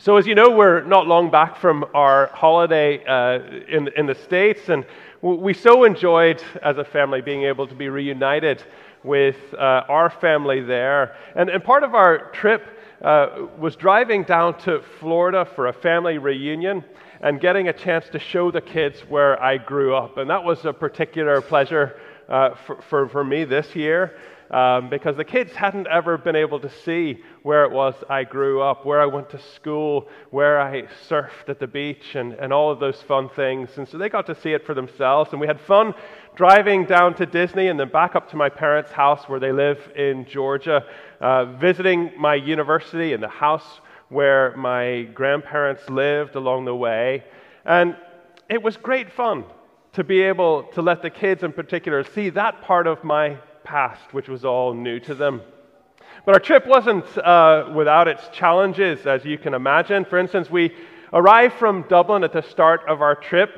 So, as you know, we're not long back from our holiday uh, in, in the States, and we so enjoyed as a family being able to be reunited with uh, our family there. And, and part of our trip uh, was driving down to Florida for a family reunion and getting a chance to show the kids where I grew up. And that was a particular pleasure uh, for, for, for me this year um, because the kids hadn't ever been able to see where it was I grew up, where I went to school, where I surfed at the beach, and, and all of those fun things. And so they got to see it for themselves. And we had fun driving down to Disney and then back up to my parents' house where they live in Georgia, uh, visiting my university and the house where my grandparents lived along the way. And it was great fun to be able to let the kids in particular see that part of my past, which was all new to them. But our trip wasn't uh, without its challenges, as you can imagine. For instance, we arrived from Dublin at the start of our trip,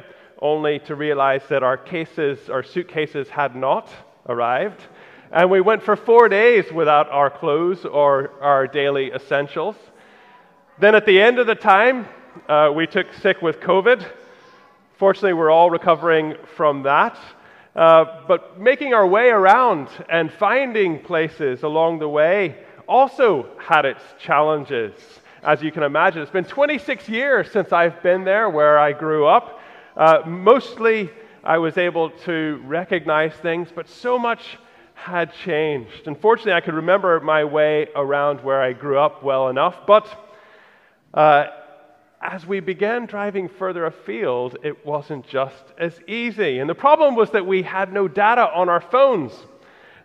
only to realize that our cases, our suitcases, had not arrived. And we went for four days without our clothes or our daily essentials. Then, at the end of the time, uh, we took sick with COVID. Fortunately, we're all recovering from that. Uh, but making our way around and finding places along the way also had its challenges, as you can imagine. It's been 26 years since I've been there where I grew up. Uh, mostly, I was able to recognize things, but so much had changed. Unfortunately, I could remember my way around where I grew up well enough, but uh, as we began driving further afield, it wasn't just as easy. And the problem was that we had no data on our phones.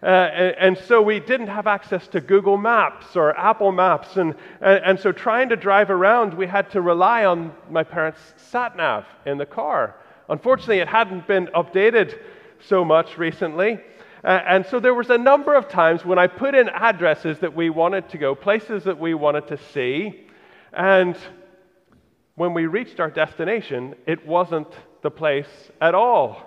Uh, and, and, so we didn't have access to Google Maps or Apple Maps. And, and, and, so trying to drive around, we had to rely on my parents' sat nav in the car. Unfortunately, it hadn't been updated so much recently. Uh, and so there was a number of times when I put in addresses that we wanted to go, places that we wanted to see, and when we reached our destination, it wasn't the place at all.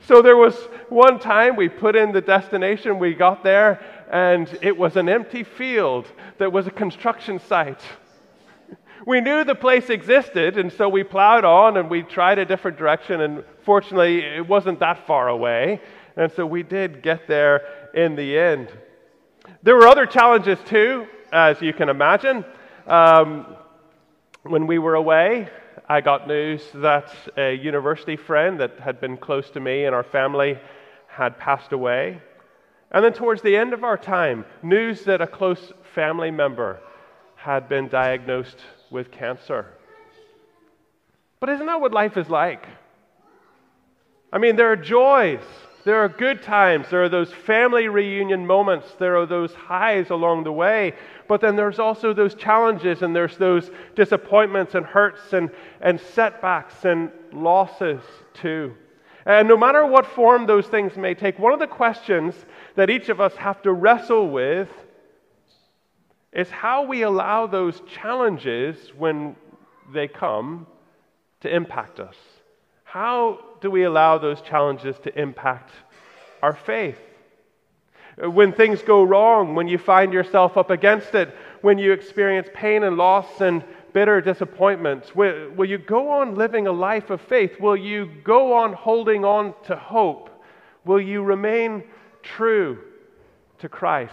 So there was one time we put in the destination, we got there, and it was an empty field that was a construction site. We knew the place existed, and so we plowed on and we tried a different direction, and fortunately, it wasn't that far away. And so we did get there in the end. There were other challenges too, as you can imagine. Um, when we were away, I got news that a university friend that had been close to me and our family had passed away. And then, towards the end of our time, news that a close family member had been diagnosed with cancer. But isn't that what life is like? I mean, there are joys there are good times. There are those family reunion moments. There are those highs along the way. But then there's also those challenges and there's those disappointments and hurts and, and setbacks and losses too. And no matter what form those things may take, one of the questions that each of us have to wrestle with is how we allow those challenges when they come to impact us. How do we allow those challenges to impact our faith? When things go wrong, when you find yourself up against it, when you experience pain and loss and bitter disappointments, will, will you go on living a life of faith? Will you go on holding on to hope? Will you remain true to Christ?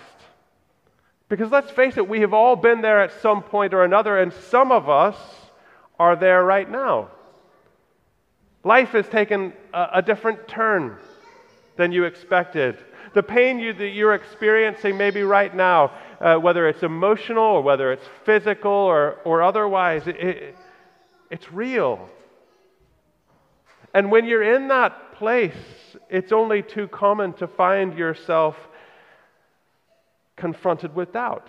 Because let's face it, we have all been there at some point or another, and some of us are there right now. Life has taken a, a different turn than you expected. The pain you, that you're experiencing maybe right now, uh, whether it's emotional or whether it's physical or, or otherwise, it, it, it's real. And when you're in that place, it's only too common to find yourself confronted with doubt,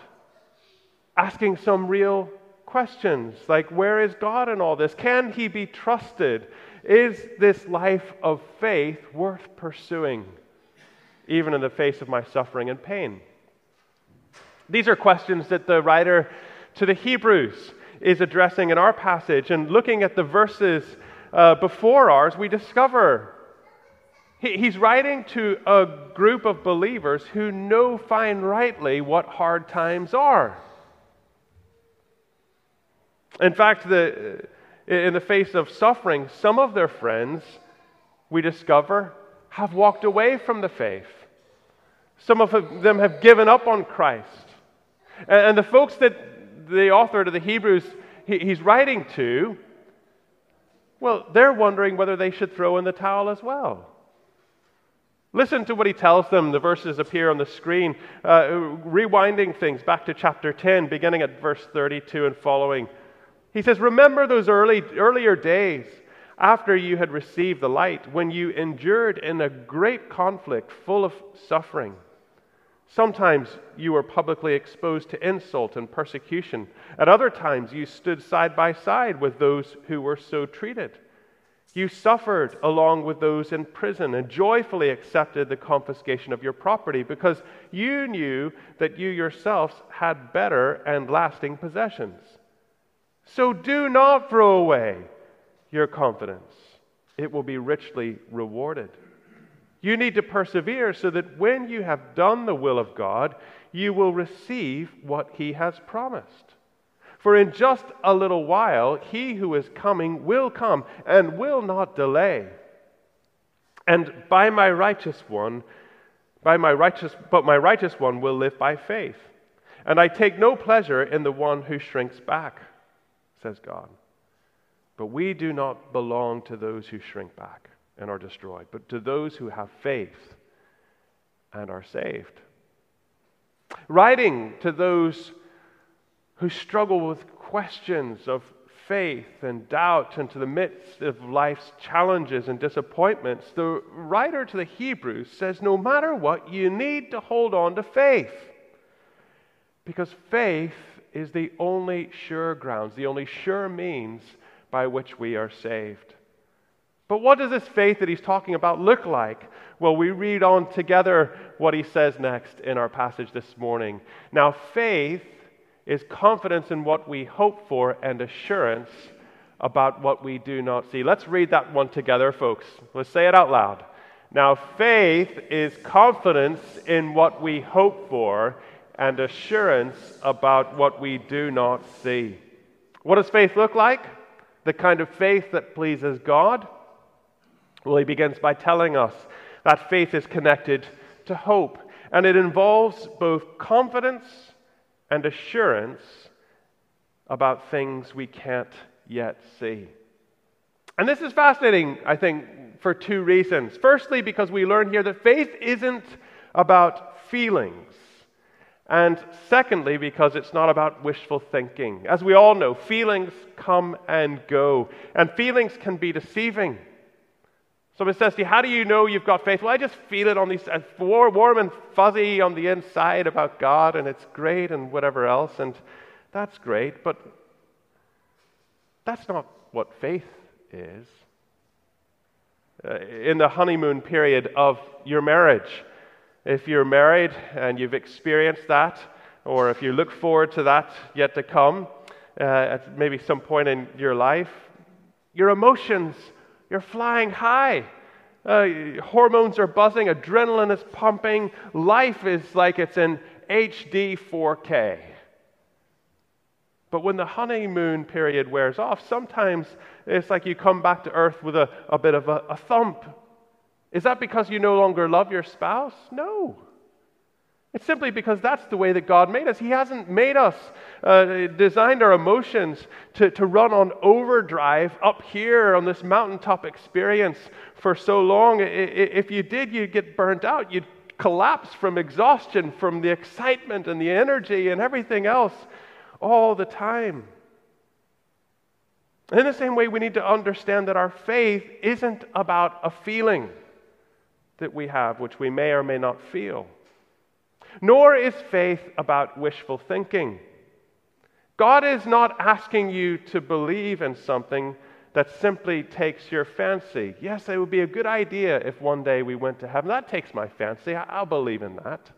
asking some real questions like, where is God in all this? Can he be trusted? Is this life of faith worth pursuing, even in the face of my suffering and pain? These are questions that the writer to the Hebrews is addressing in our passage. And looking at the verses uh, before ours, we discover he, he's writing to a group of believers who know fine rightly what hard times are. In fact, the, in the face of suffering, some of their friends, we discover, have walked away from the faith. Some of them have given up on Christ. And the folks that the author to the Hebrews he's writing to, well, they're wondering whether they should throw in the towel as well. Listen to what he tells them. The verses appear on the screen, uh, rewinding things back to chapter 10, beginning at verse 32 and following. He says, Remember those early, earlier days after you had received the light, when you endured in a great conflict full of suffering. Sometimes you were publicly exposed to insult and persecution. At other times, you stood side by side with those who were so treated. You suffered along with those in prison and joyfully accepted the confiscation of your property because you knew that you yourselves had better and lasting possessions. So do not throw away your confidence, it will be richly rewarded. You need to persevere so that when you have done the will of God, you will receive what He has promised. For in just a little while, He who is coming will come and will not delay. And by my righteous one, by my righteous, but my righteous one will live by faith. And I take no pleasure in the one who shrinks back, says God. But we do not belong to those who shrink back and are destroyed, but to those who have faith and are saved. Writing to those who struggle with questions of faith and doubt into the midst of life's challenges and disappointments, the writer to the Hebrews says no matter what, you need to hold on to faith. Because faith is the only sure grounds, the only sure means by which we are saved. But what does this faith that he's talking about look like? Well, we read on together what he says next in our passage this morning. Now, faith is confidence in what we hope for and assurance about what we do not see. Let's read that one together, folks. Let's say it out loud. Now, faith is confidence in what we hope for and assurance about what we do not see. What does faith look like? The kind of faith that pleases God well, he begins by telling us that faith is connected to hope, and it involves both confidence and assurance about things we can't yet see. And this is fascinating, I think, for two reasons. Firstly, because we learn here that faith isn't about feelings. And secondly, because it's not about wishful thinking. As we all know, feelings come and go, and feelings can be deceiving. Someone says to you, How do you know you've got faith? Well, I just feel it on these, uh, warm and fuzzy on the inside about God, and it's great, and whatever else, and that's great, but that's not what faith is. Uh, in the honeymoon period of your marriage, if you're married and you've experienced that, or if you look forward to that yet to come uh, at maybe some point in your life, your emotions you're flying high. Uh, hormones are buzzing, adrenaline is pumping, life is like it's in HD 4K. But when the honeymoon period wears off, sometimes it's like you come back to earth with a, a bit of a, a thump. Is that because you no longer love your spouse? No. It's simply because that's the way that God made us. He hasn't made us, uh, designed our emotions to, to run on overdrive up here on this mountaintop experience for so long. If you did, you'd get burnt out. You'd collapse from exhaustion, from the excitement and the energy and everything else all the time. In the same way, we need to understand that our faith isn't about a feeling that we have, which we may or may not feel. Nor is faith about wishful thinking. God is not asking you to believe in something that simply takes your fancy. Yes, it would be a good idea if one day we went to heaven. That takes my fancy. I'll believe in that.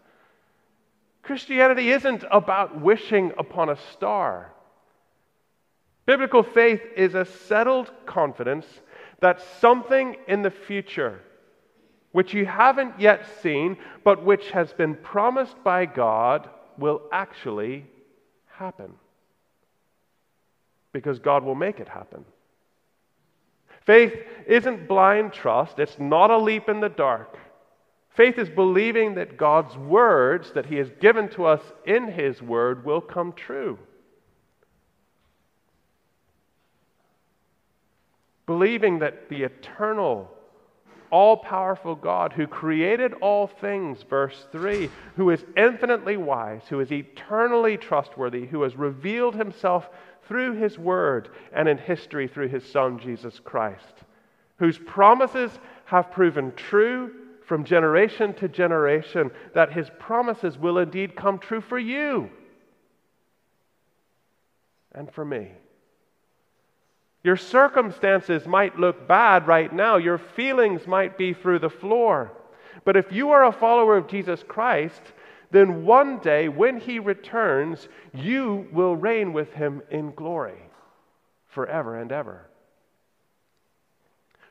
Christianity isn't about wishing upon a star. Biblical faith is a settled confidence that something in the future which you haven't yet seen, but which has been promised by God will actually happen. because God will make it happen. Faith isn't blind trust, it's not a leap in the dark. Faith is believing that God's words that He has given to us in His Word will come true. Believing that the eternal, all powerful God who created all things, verse 3, who is infinitely wise, who is eternally trustworthy, who has revealed Himself through his word and in history through his son, Jesus Christ, whose promises have proven true from generation to generation, that his promises will indeed come true for you and for me. Your circumstances might look bad right now. Your feelings might be through the floor. But if you are a follower of Jesus Christ, then one day when he returns, you will reign with him in glory forever and ever.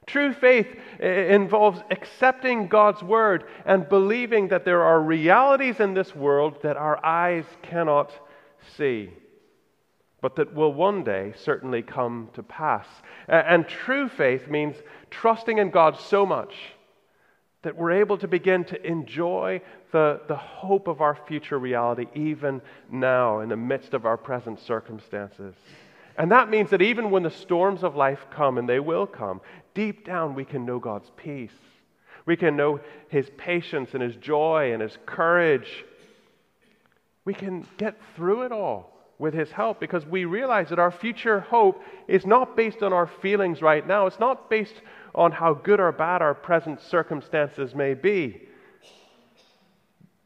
True faith eh, eh, involves accepting God's word and believing that there are realities in this world that our eyes cannot see, but that will one day certainly come to pass. And true faith means trusting in God so much that we're able to begin to enjoy the, the hope of our future reality even now in the midst of our present circumstances. And that means that even when the storms of life come, and they will come, deep down we can know God's peace. We can know His patience and His joy and His courage. We can get through it all with His help because we realize that our future hope is not based on our feelings right now. It's not based on how good or bad our present circumstances may be.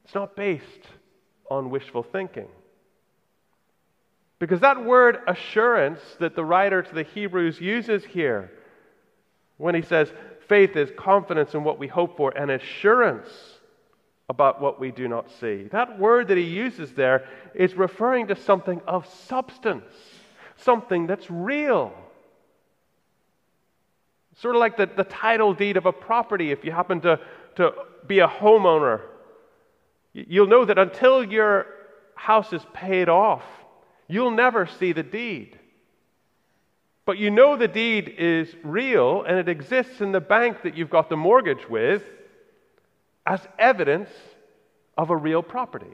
It's not based on wishful thinking. Because that word assurance that the writer to the Hebrews uses here, when he says faith is confidence in what we hope for and assurance about what we do not see, that word that he uses there is referring to something of substance, something that's real. Sort of like the, the title deed of a property if you happen to, to be a homeowner. You'll know that until your house is paid off, you'll never see the deed. But you know the deed is real and it exists in the bank that you've got the mortgage with as evidence of a real property.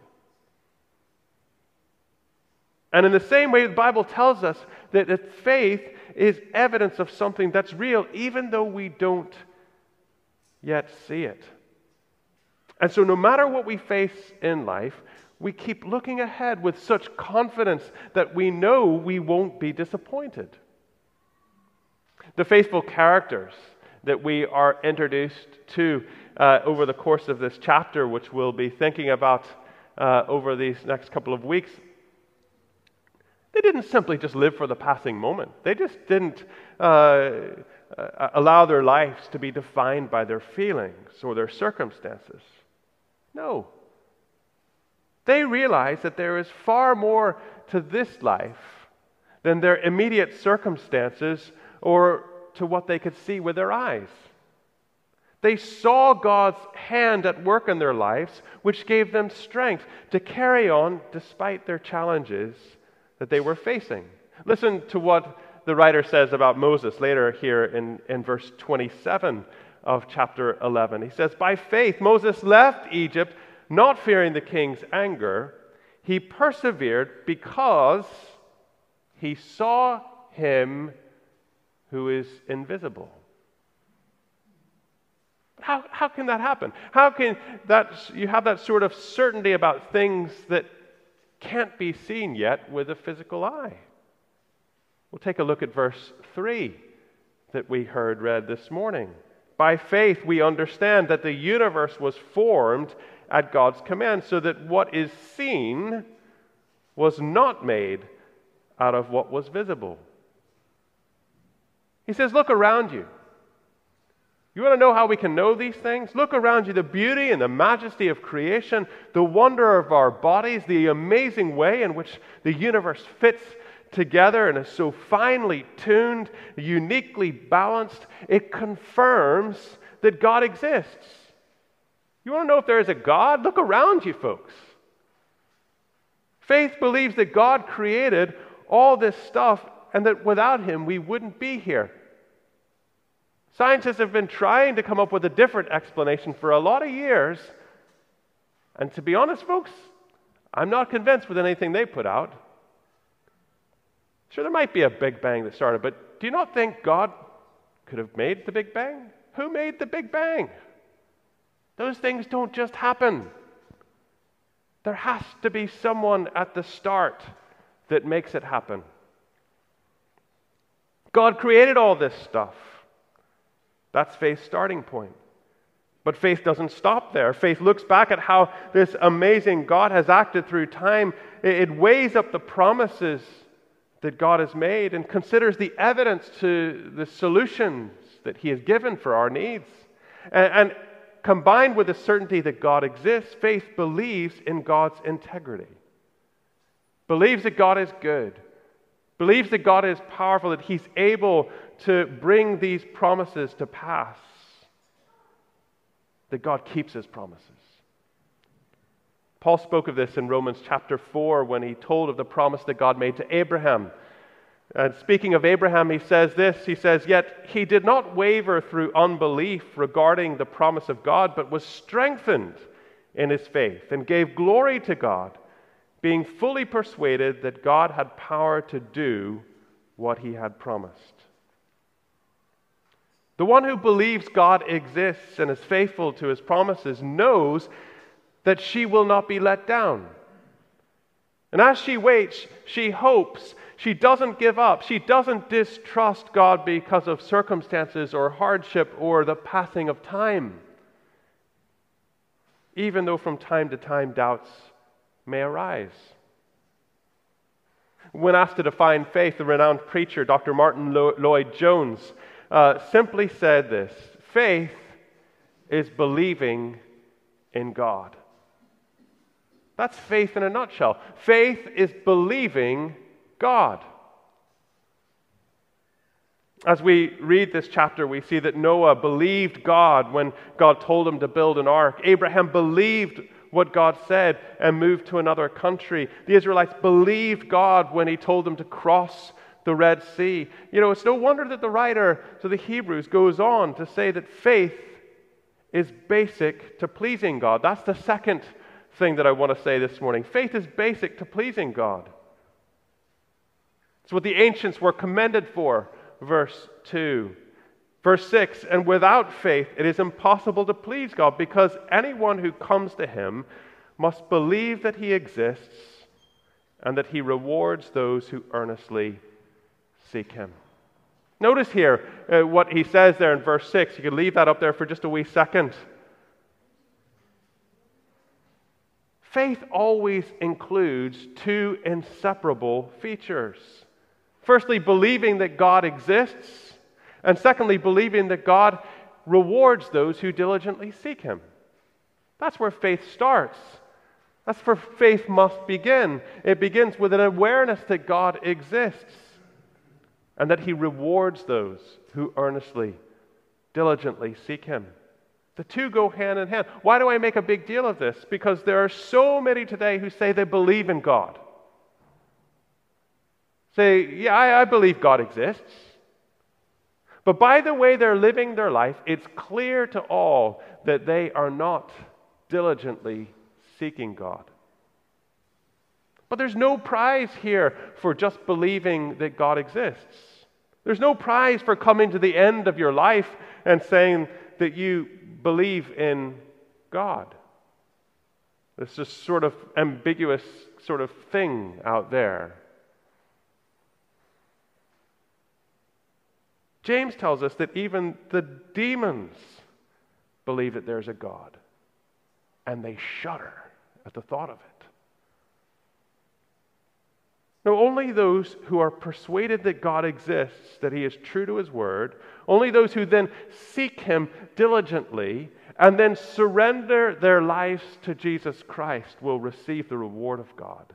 And in the same way, the Bible tells us that, faith is evidence of something that's real, even though we don't yet see it. And so, no matter what we face in life, we keep looking ahead with such confidence that we know we won't be disappointed. The faithful characters that we are introduced to uh, over the course of this chapter, which we'll be thinking about uh, over these next couple of weeks, they didn't simply just live for the passing moment. They just didn't uh, uh, allow their lives to be defined by their feelings or their circumstances. No. They realized that there is far more to this life than their immediate circumstances or to what they could see with their eyes. They saw God's hand at work in their lives, which gave them strength to carry on despite their challenges that they were facing. Listen to what the writer says about Moses later here in, in verse 27 of chapter 11. He says, By faith, Moses left Egypt, not fearing the king's anger. He persevered because he saw him who is invisible. How, how can that happen? How can that, you have that sort of certainty about things that can't be seen yet with a physical eye. We'll take a look at verse 3 that we heard read this morning. By faith, we understand that the universe was formed at God's command, so that what is seen was not made out of what was visible. He says, Look around you. You want to know how we can know these things? Look around you the beauty and the majesty of creation, the wonder of our bodies, the amazing way in which the universe fits together and is so finely tuned, uniquely balanced. It confirms that God exists. You want to know if there is a God? Look around you, folks. Faith believes that God created all this stuff and that without him we wouldn't be here. Scientists have been trying to come up with a different explanation for a lot of years. And to be honest, folks, I'm not convinced with anything they put out. Sure, there might be a Big Bang that started, but do you not think God could have made the Big Bang? Who made the Big Bang? Those things don't just happen. There has to be someone at the start that makes it happen. God created all this stuff. That's faith's starting point. But faith doesn't stop there. Faith looks back at how this amazing God has acted through time. It weighs up the promises that God has made and considers the evidence to the solutions that He has given for our needs. And, and combined with the certainty that God exists, faith believes in God's integrity, believes that God is good, believes that God is powerful, that He's able to bring these promises to pass, that God keeps His promises. Paul spoke of this in Romans chapter 4 when he told of the promise that God made to Abraham. And speaking of Abraham, he says this He says, Yet he did not waver through unbelief regarding the promise of God, but was strengthened in his faith and gave glory to God, being fully persuaded that God had power to do what he had promised. The one who believes God exists and is faithful to his promises knows that she will not be let down. And as she waits, she hopes she doesn't give up. She doesn't distrust God because of circumstances or hardship or the passing of time. Even though from time to time doubts may arise. When asked to define faith, the renowned preacher Dr. Martyn Lloyd-Jones uh, simply said this faith is believing in God. That's faith in a nutshell. Faith is believing God. As we read this chapter, we see that Noah believed God when God told him to build an ark. Abraham believed what God said and moved to another country. The Israelites believed God when he told them to cross the Red Sea. You know, it's no wonder that the writer to the Hebrews goes on to say that faith is basic to pleasing God. That's the second thing that I want to say this morning. Faith is basic to pleasing God. It's what the ancients were commended for, verse 2. Verse 6 And without faith, it is impossible to please God because anyone who comes to him must believe that he exists and that he rewards those who earnestly seek him. Notice here uh, what he says there in verse 6. You can leave that up there for just a wee second. Faith always includes two inseparable features. Firstly, believing that God exists, and secondly, believing that God rewards those who diligently seek Him. That's where faith starts. That's where faith must begin. It begins with an awareness that God exists and that He rewards those who earnestly, diligently seek Him. The two go hand in hand. Why do I make a big deal of this? Because there are so many today who say they believe in God. Say, yeah, I, I believe God exists. But by the way they're living their life, it's clear to all that they are not diligently seeking God. But there's no prize here for just believing that God exists. There's no prize for coming to the end of your life and saying that you believe in God. It's just sort of ambiguous sort of thing out there. James tells us that even the demons believe that there's a God, and they shudder at the thought of it. No, only those who are persuaded that God exists, that He is true to His word, only those who then seek Him diligently and then surrender their lives to Jesus Christ will receive the reward of God.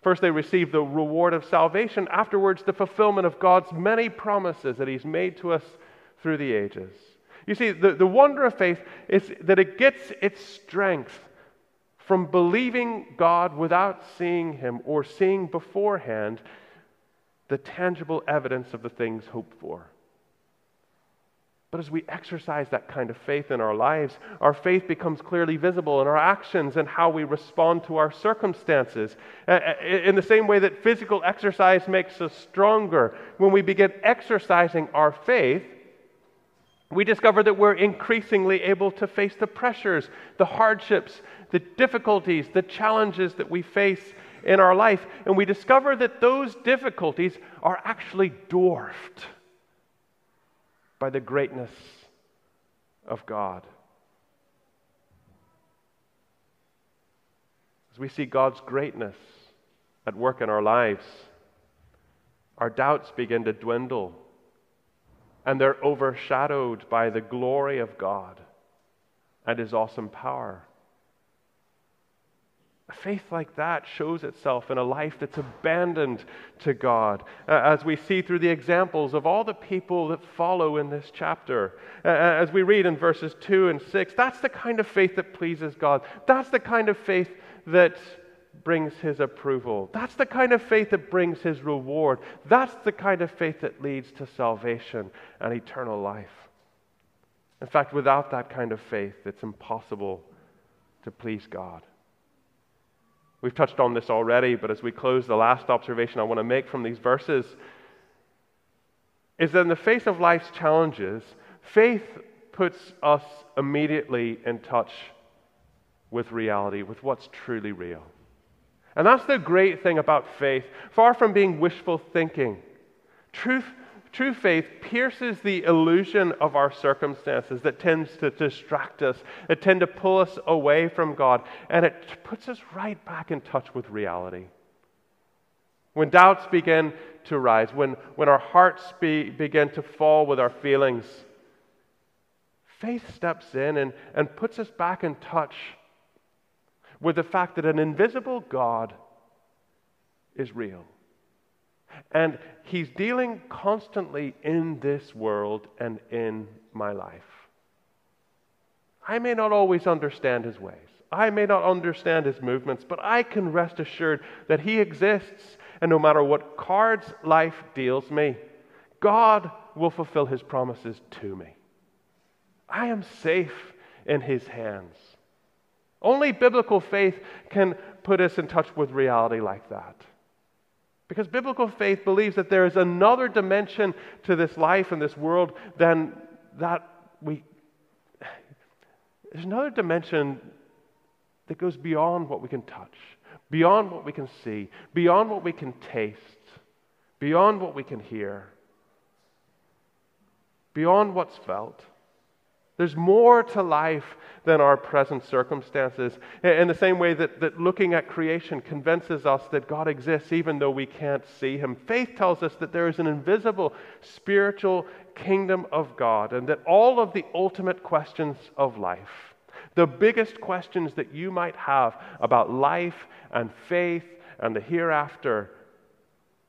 First, they receive the reward of salvation. Afterwards, the fulfillment of God's many promises that He's made to us through the ages. You see, the, the wonder of faith is that it gets its strength from believing God without seeing Him or seeing beforehand the tangible evidence of the things hoped for. But as we exercise that kind of faith in our lives, our faith becomes clearly visible in our actions and how we respond to our circumstances. In the same way that physical exercise makes us stronger, when we begin exercising our faith, we discover that we're increasingly able to face the pressures, the hardships, the difficulties, the challenges that we face in our life. And we discover that those difficulties are actually dwarfed by the greatness of God. As we see God's greatness at work in our lives, our doubts begin to dwindle and they're overshadowed by the glory of God and His awesome power. A faith like that shows itself in a life that's abandoned to God, as we see through the examples of all the people that follow in this chapter. As we read in verses 2 and 6, that's the kind of faith that pleases God. That's the kind of faith that brings his approval. That's the kind of faith that brings his reward. That's the kind of faith that leads to salvation and eternal life. In fact, without that kind of faith, it's impossible to please God. We've touched on this already, but as we close, the last observation I want to make from these verses is that in the face of life's challenges, faith puts us immediately in touch with reality, with what's truly real. And that's the great thing about faith. Far from being wishful thinking, truth, true faith pierces the illusion of our circumstances that tends to distract us, it tend to pull us away from God, and it puts us right back in touch with reality. When doubts begin to rise, when, when our hearts be, begin to fall with our feelings, faith steps in and, and puts us back in touch with the fact that an invisible God is real. And He's dealing constantly in this world and in my life. I may not always understand His ways. I may not understand his movements, but I can rest assured that he exists, and no matter what cards life deals me, God will fulfill his promises to me. I am safe in his hands. Only biblical faith can put us in touch with reality like that. Because biblical faith believes that there is another dimension to this life and this world than that we. There's another dimension that goes beyond what we can touch, beyond what we can see, beyond what we can taste, beyond what we can hear, beyond what's felt. There's more to life than our present circumstances. In the same way that, that looking at creation convinces us that God exists even though we can't see Him, faith tells us that there is an invisible spiritual kingdom of God and that all of the ultimate questions of life, the biggest questions that you might have about life and faith and the hereafter,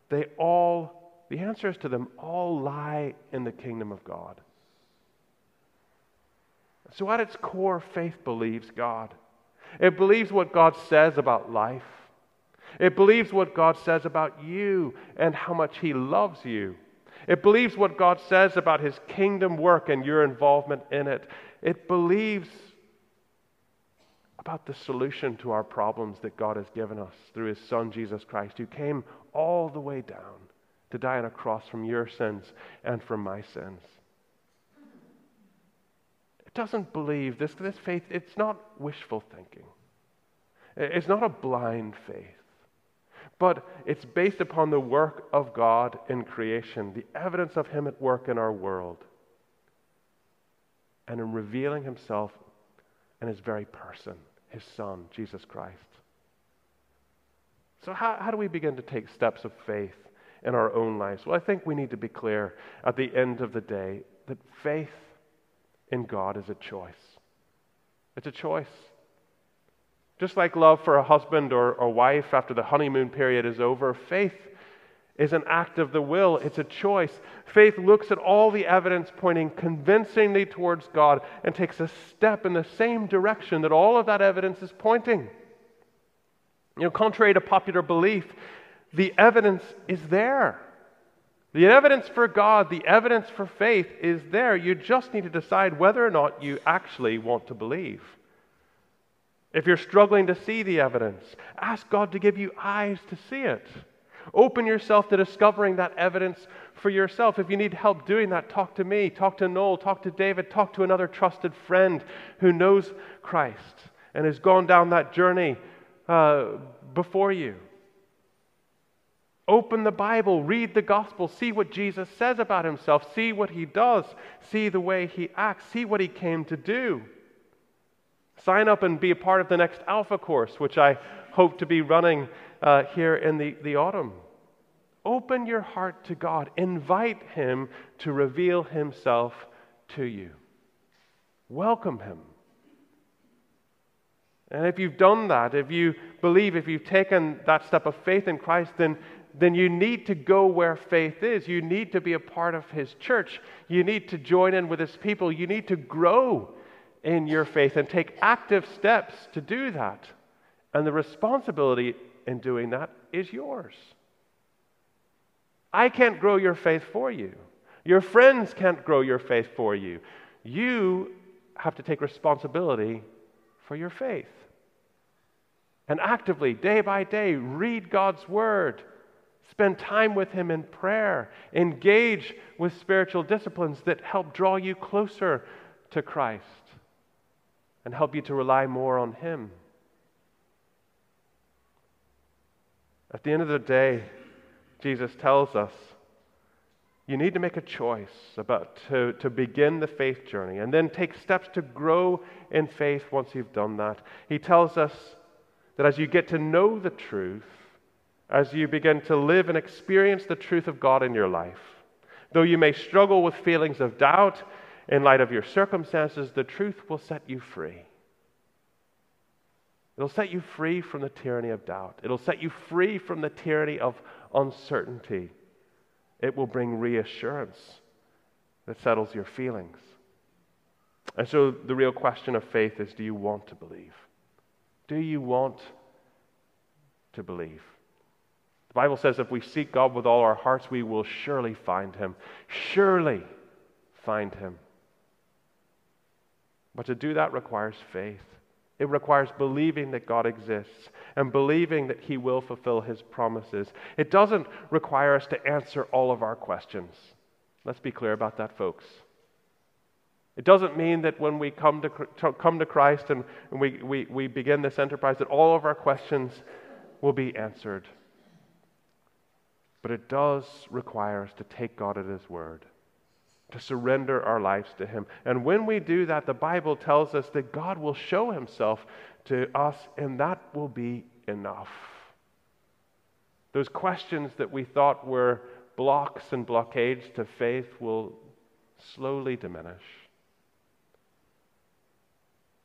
they all, the answers to them all lie in the kingdom of God. So, at its core, faith believes God. It believes what God says about life. It believes what God says about you and how much He loves you. It believes what God says about His kingdom work and your involvement in it. It believes about the solution to our problems that God has given us through His Son, Jesus Christ, who came all the way down to die on a cross from your sins and from my sins doesn't believe this, this faith, it's not wishful thinking. It's not a blind faith. But it's based upon the work of God in creation, the evidence of Him at work in our world, and in revealing Himself in His very person, His Son, Jesus Christ. So, how, how do we begin to take steps of faith in our own lives? Well, I think we need to be clear at the end of the day that faith in God is a choice. It's a choice. Just like love for a husband or, a wife after the honeymoon period is over, faith is an act of the will. It's a choice. Faith looks at all the evidence pointing convincingly towards God and takes a step in the same direction that all of that evidence is pointing. You know, contrary to popular belief, the evidence is there. The evidence for God, the evidence for faith is there. You just need to decide whether or not you actually want to believe. If you're struggling to see the evidence, ask God to give you eyes to see it. Open yourself to discovering that evidence for yourself. If you need help doing that, talk to me, talk to Noel, talk to David, talk to another trusted friend who knows Christ and has gone down that journey uh, before you. Open the Bible, read the gospel, see what Jesus says about himself, see what he does, see the way he acts, see what he came to do. Sign up and be a part of the next Alpha course, which I hope to be running uh, here in the, the autumn. Open your heart to God, invite Him to reveal Himself to you. Welcome Him. And if you've done that, if you believe, if you've taken that step of faith in Christ, then, then you need to go where faith is. You need to be a part of His church. You need to join in with His people. You need to grow in your faith and take active steps to do that. And the responsibility in doing that is yours. I can't grow your faith for you. Your friends can't grow your faith for you. You have to take responsibility for your faith. And actively, day by day, read God's Word. Spend time with Him in prayer. Engage with spiritual disciplines that help draw you closer to Christ and help you to rely more on Him. At the end of the day, Jesus tells us you need to make a choice about to, to begin the faith journey and then take steps to grow in faith once you've done that. He tells us that as you get to know the truth, as you begin to live and experience the truth of God in your life, though you may struggle with feelings of doubt in light of your circumstances, the truth will set you free. It'll set you free from the tyranny of doubt. It'll set you free from the tyranny of uncertainty. It will bring reassurance that settles your feelings. And so the real question of faith is do you want to believe? Do you want to believe? Bible says if we seek God with all our hearts, we will surely find him. Surely find him. But to do that requires faith. It requires believing that God exists and believing that He will fulfill His promises. It doesn't require us to answer all of our questions. Let's be clear about that, folks. It doesn't mean that when we come to, come to Christ and we, we, we begin this enterprise, that all of our questions will be answered. But it does require us to take God at His word to surrender our lives to Him. And when we do that, the Bible tells us that God will show Himself to us, and that will be enough. Those questions that we thought were blocks and blockades to faith will slowly diminish.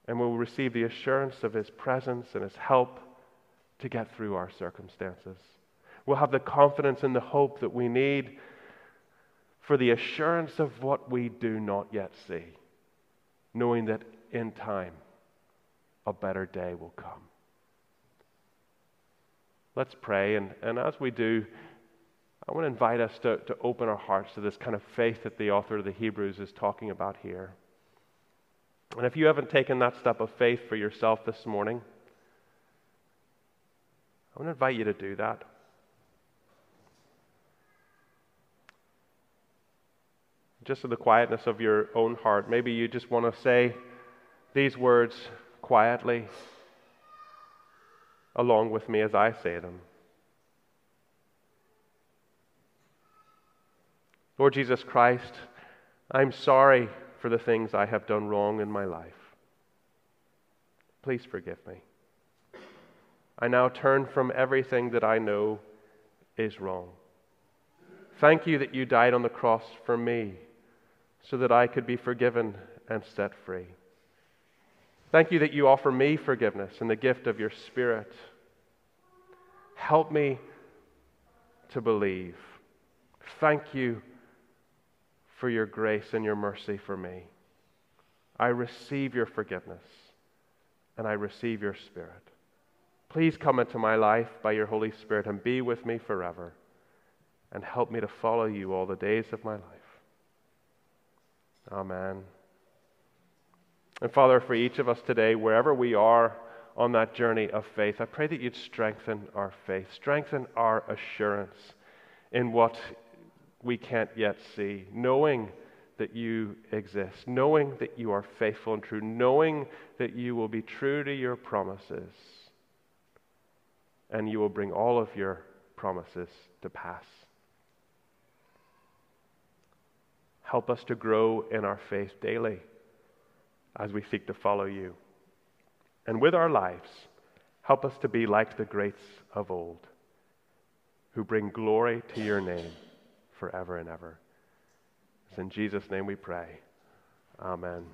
And we'll receive the assurance of His presence and His help to get through our circumstances. We'll have the confidence and the hope that we need for the assurance of what we do not yet see, knowing that in time a better day will come. Let's pray, and, and as we do, I want to invite us to, to open our hearts to this kind of faith that the author of the Hebrews is talking about here. And if you haven't taken that step of faith for yourself this morning, I want to invite you to do that. Just in the quietness of your own heart, maybe you just want to say these words quietly along with me as I say them. Lord Jesus Christ, I'm sorry for the things I have done wrong in my life. Please forgive me. I now turn from everything that I know is wrong. Thank you that you died on the cross for me so that I could be forgiven and set free. Thank you that you offer me forgiveness and the gift of your Spirit. Help me to believe. Thank you for your grace and your mercy for me. I receive your forgiveness and I receive your Spirit. Please come into my life by your Holy Spirit and be with me forever. and help me to follow you all the days of my life. Amen. And Father, for each of us today, wherever we are on that journey of faith, I pray that you'd strengthen our faith, strengthen our assurance in what we can't yet see, knowing that you exist, knowing that you are faithful and true, knowing that you will be true to your promises, and you will bring all of your promises to pass. Help us to grow in our faith daily as we seek to follow you. And with our lives, help us to be like the greats of old who bring glory to your name forever and ever. It's in Jesus' name we pray. Amen.